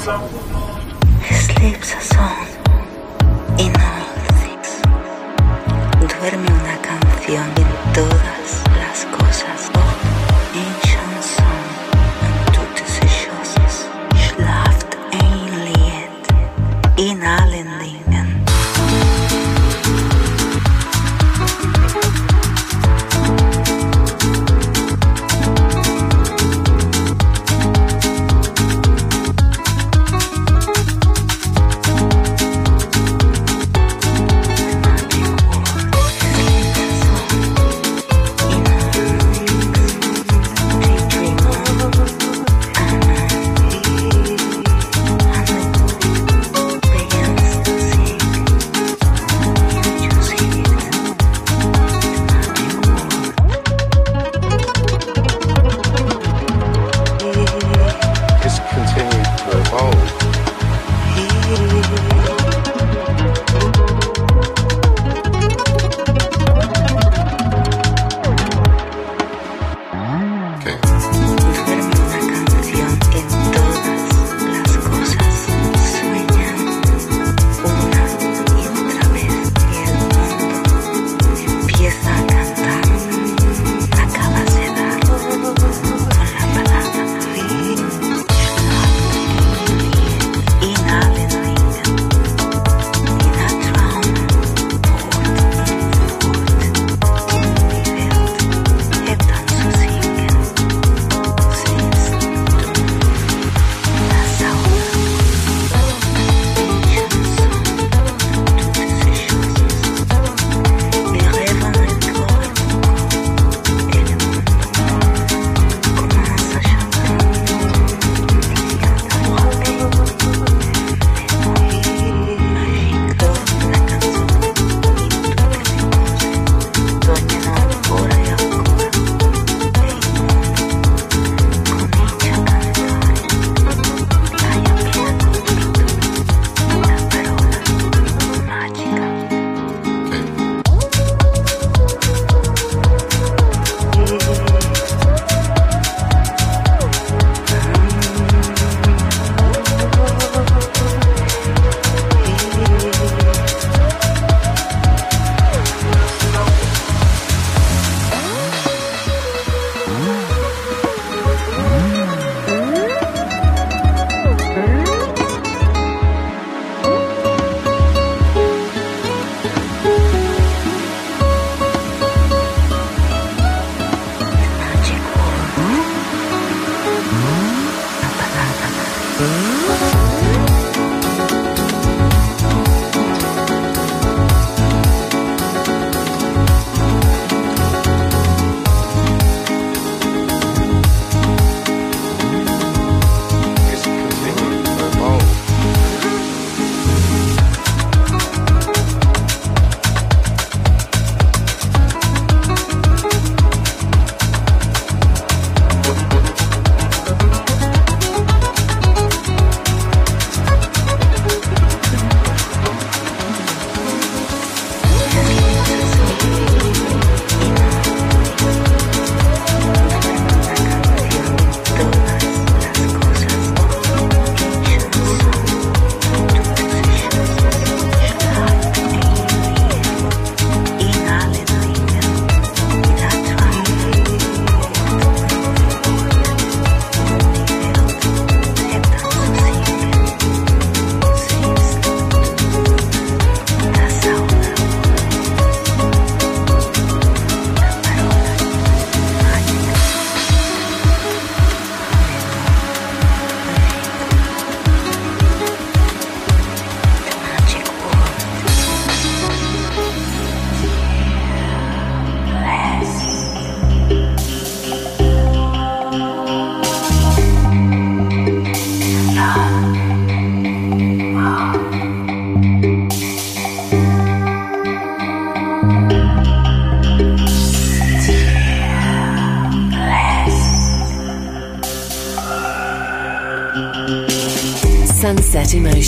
He sleeps a song in a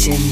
Station.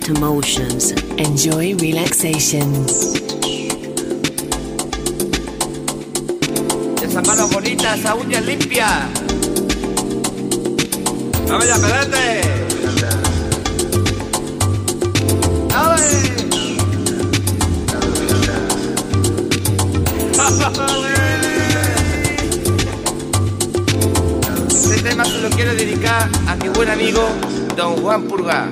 emotions. Enjoy relaxations. Esas manos bonitas, esa uña limpia. ¡No me pelete! Este tema se lo quiero dedicar a mi buen amigo Don Juan Purga.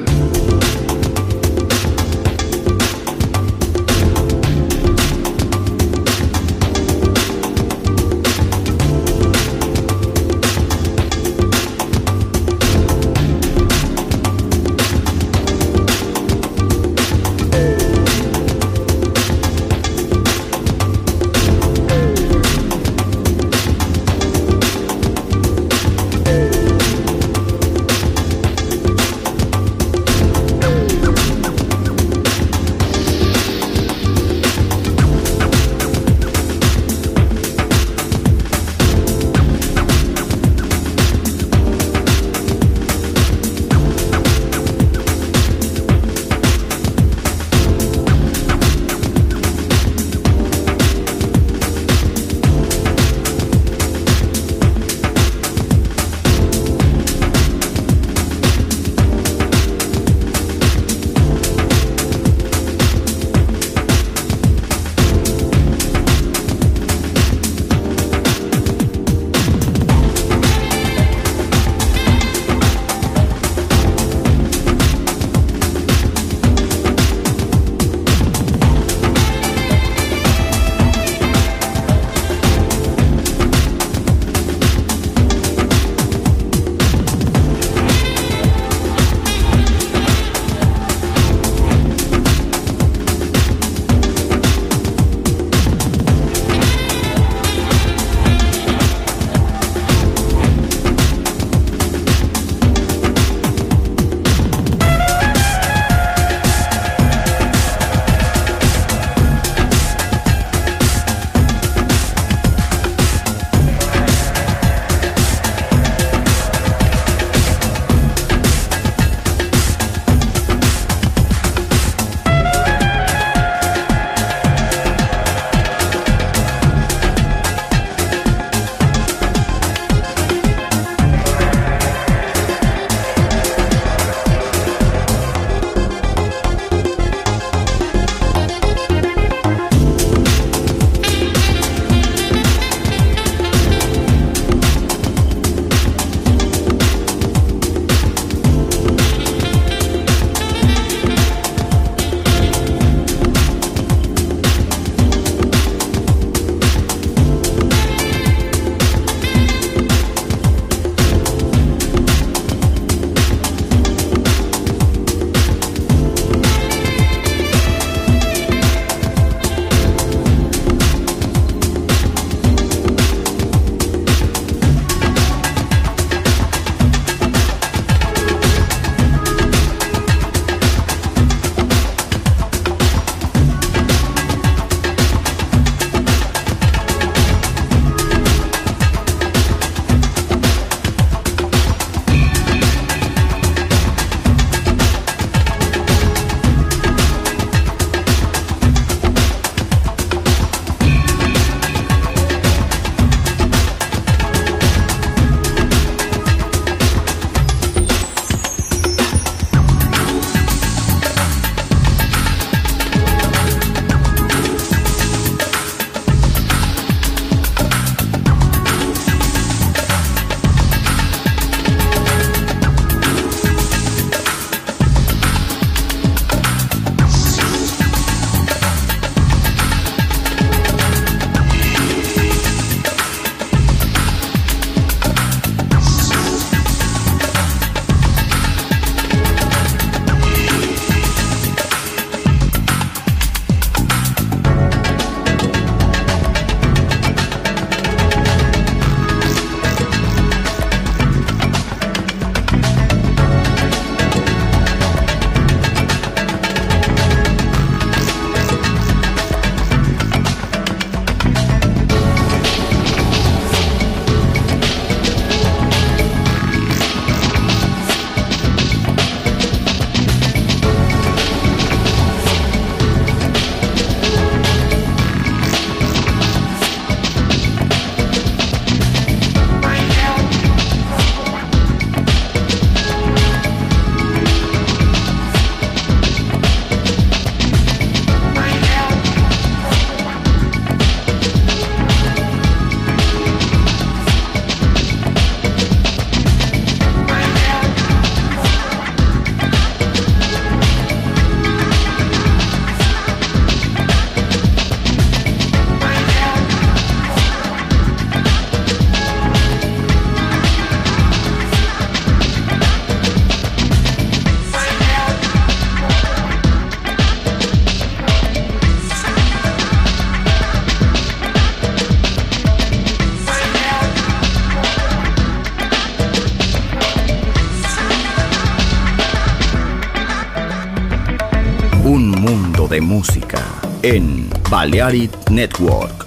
Balearic Network.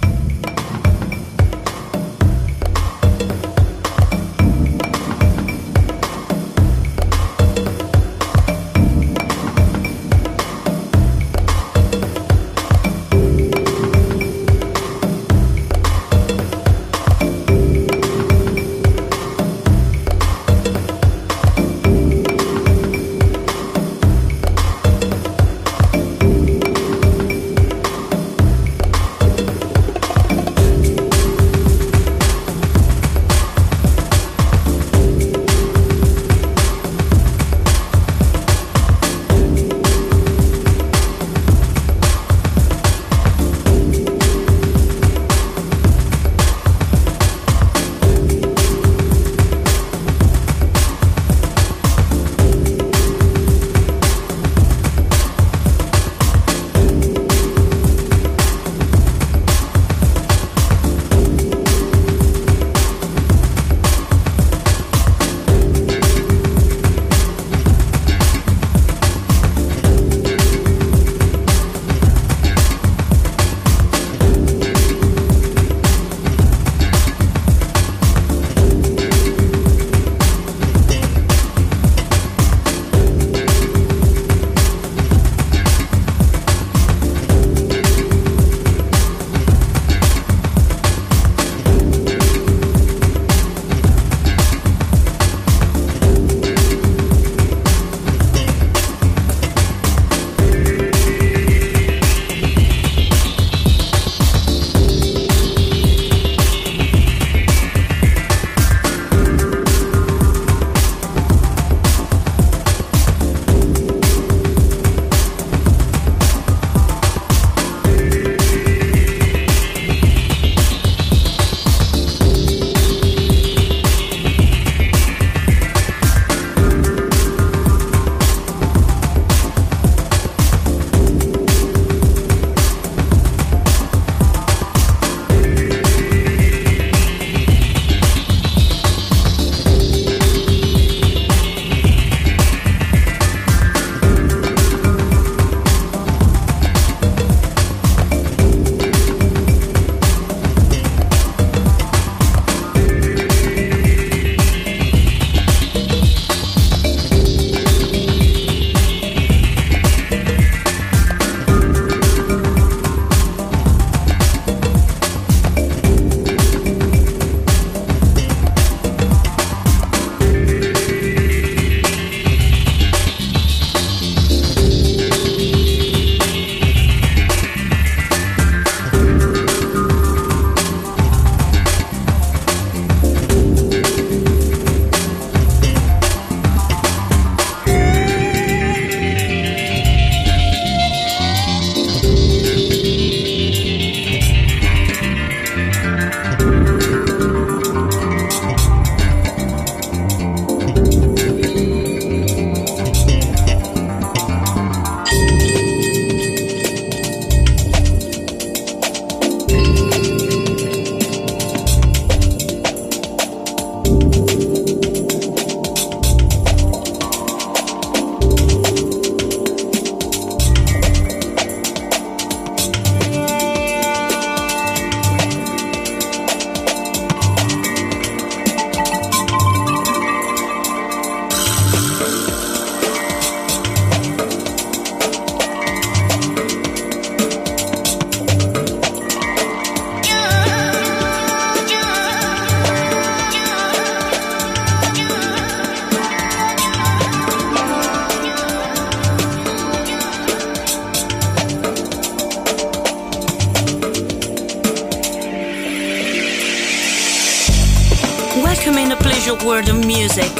In world of music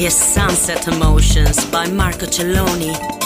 is Sunset Emotions by Marco Celloni.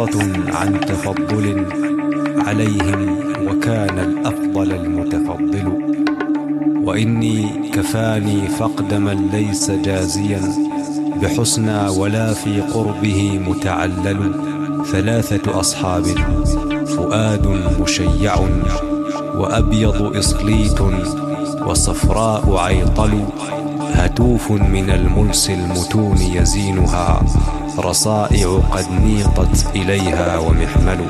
بسطة عن تفضل عليهم وكان الأفضل المتفضل. وإني كفاني فقد من ليس جازيا بحسنى ولا في قربه متعلل. ثلاثة أصحاب فؤاد مشيع وأبيض إصليت وصفراء عيطل. هتوف من الملس المتون يزينها. رصائع قد نيقت إليها ومحمل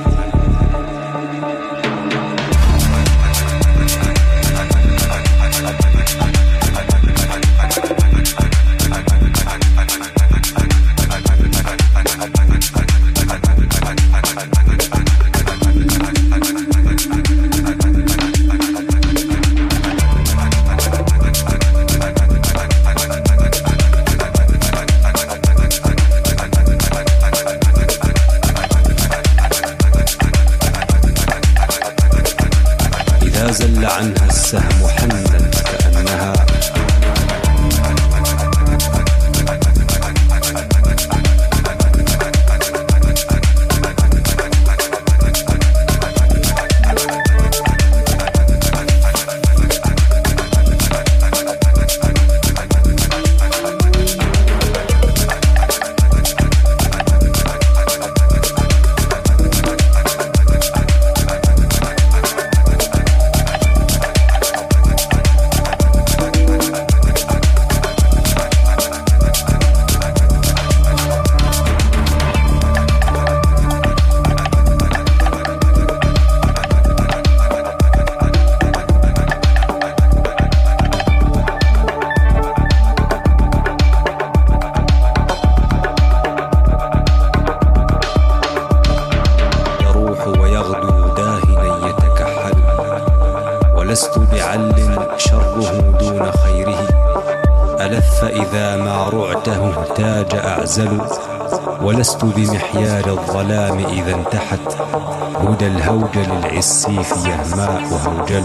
العسيف يهماء هوجل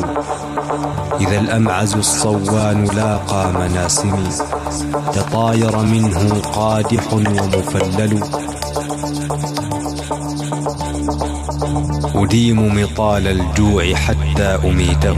إذا الأمعز الصوان لاقى مناسمي تطاير منه قادح ومفلل. أديم مطال الجوع حتى أميته.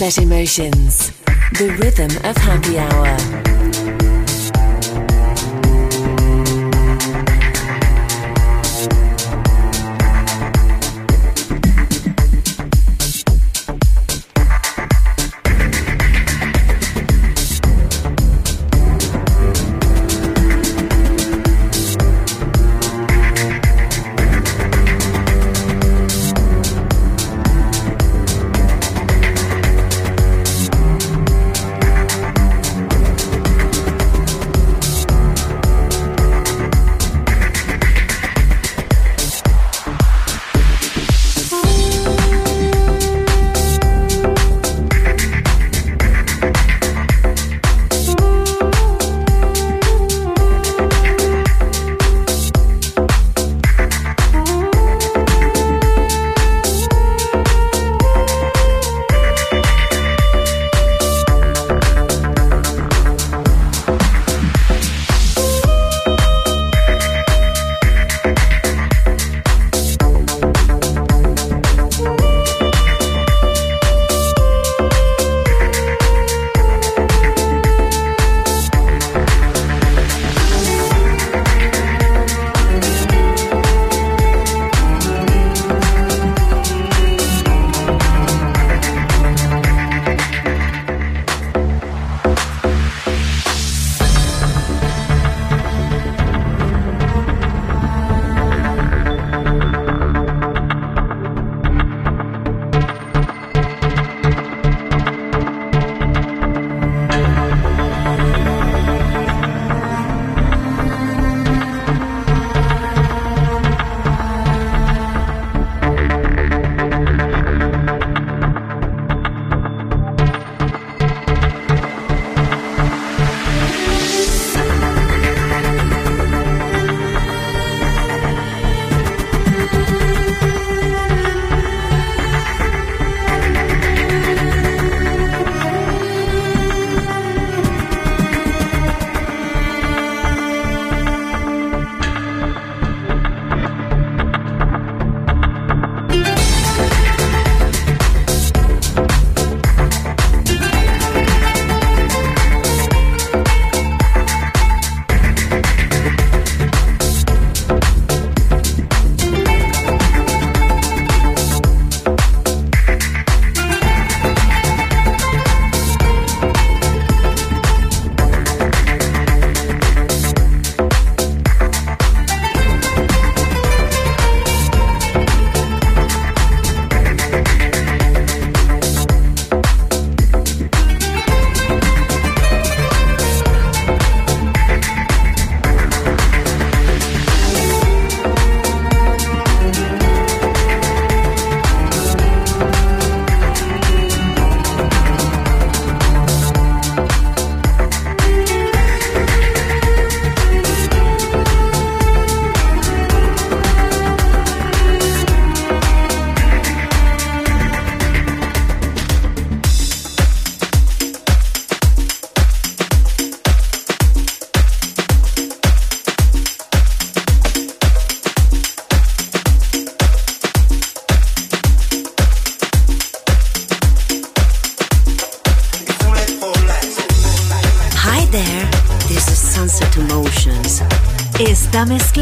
Sunset Emotions, the rhythm of happy hour.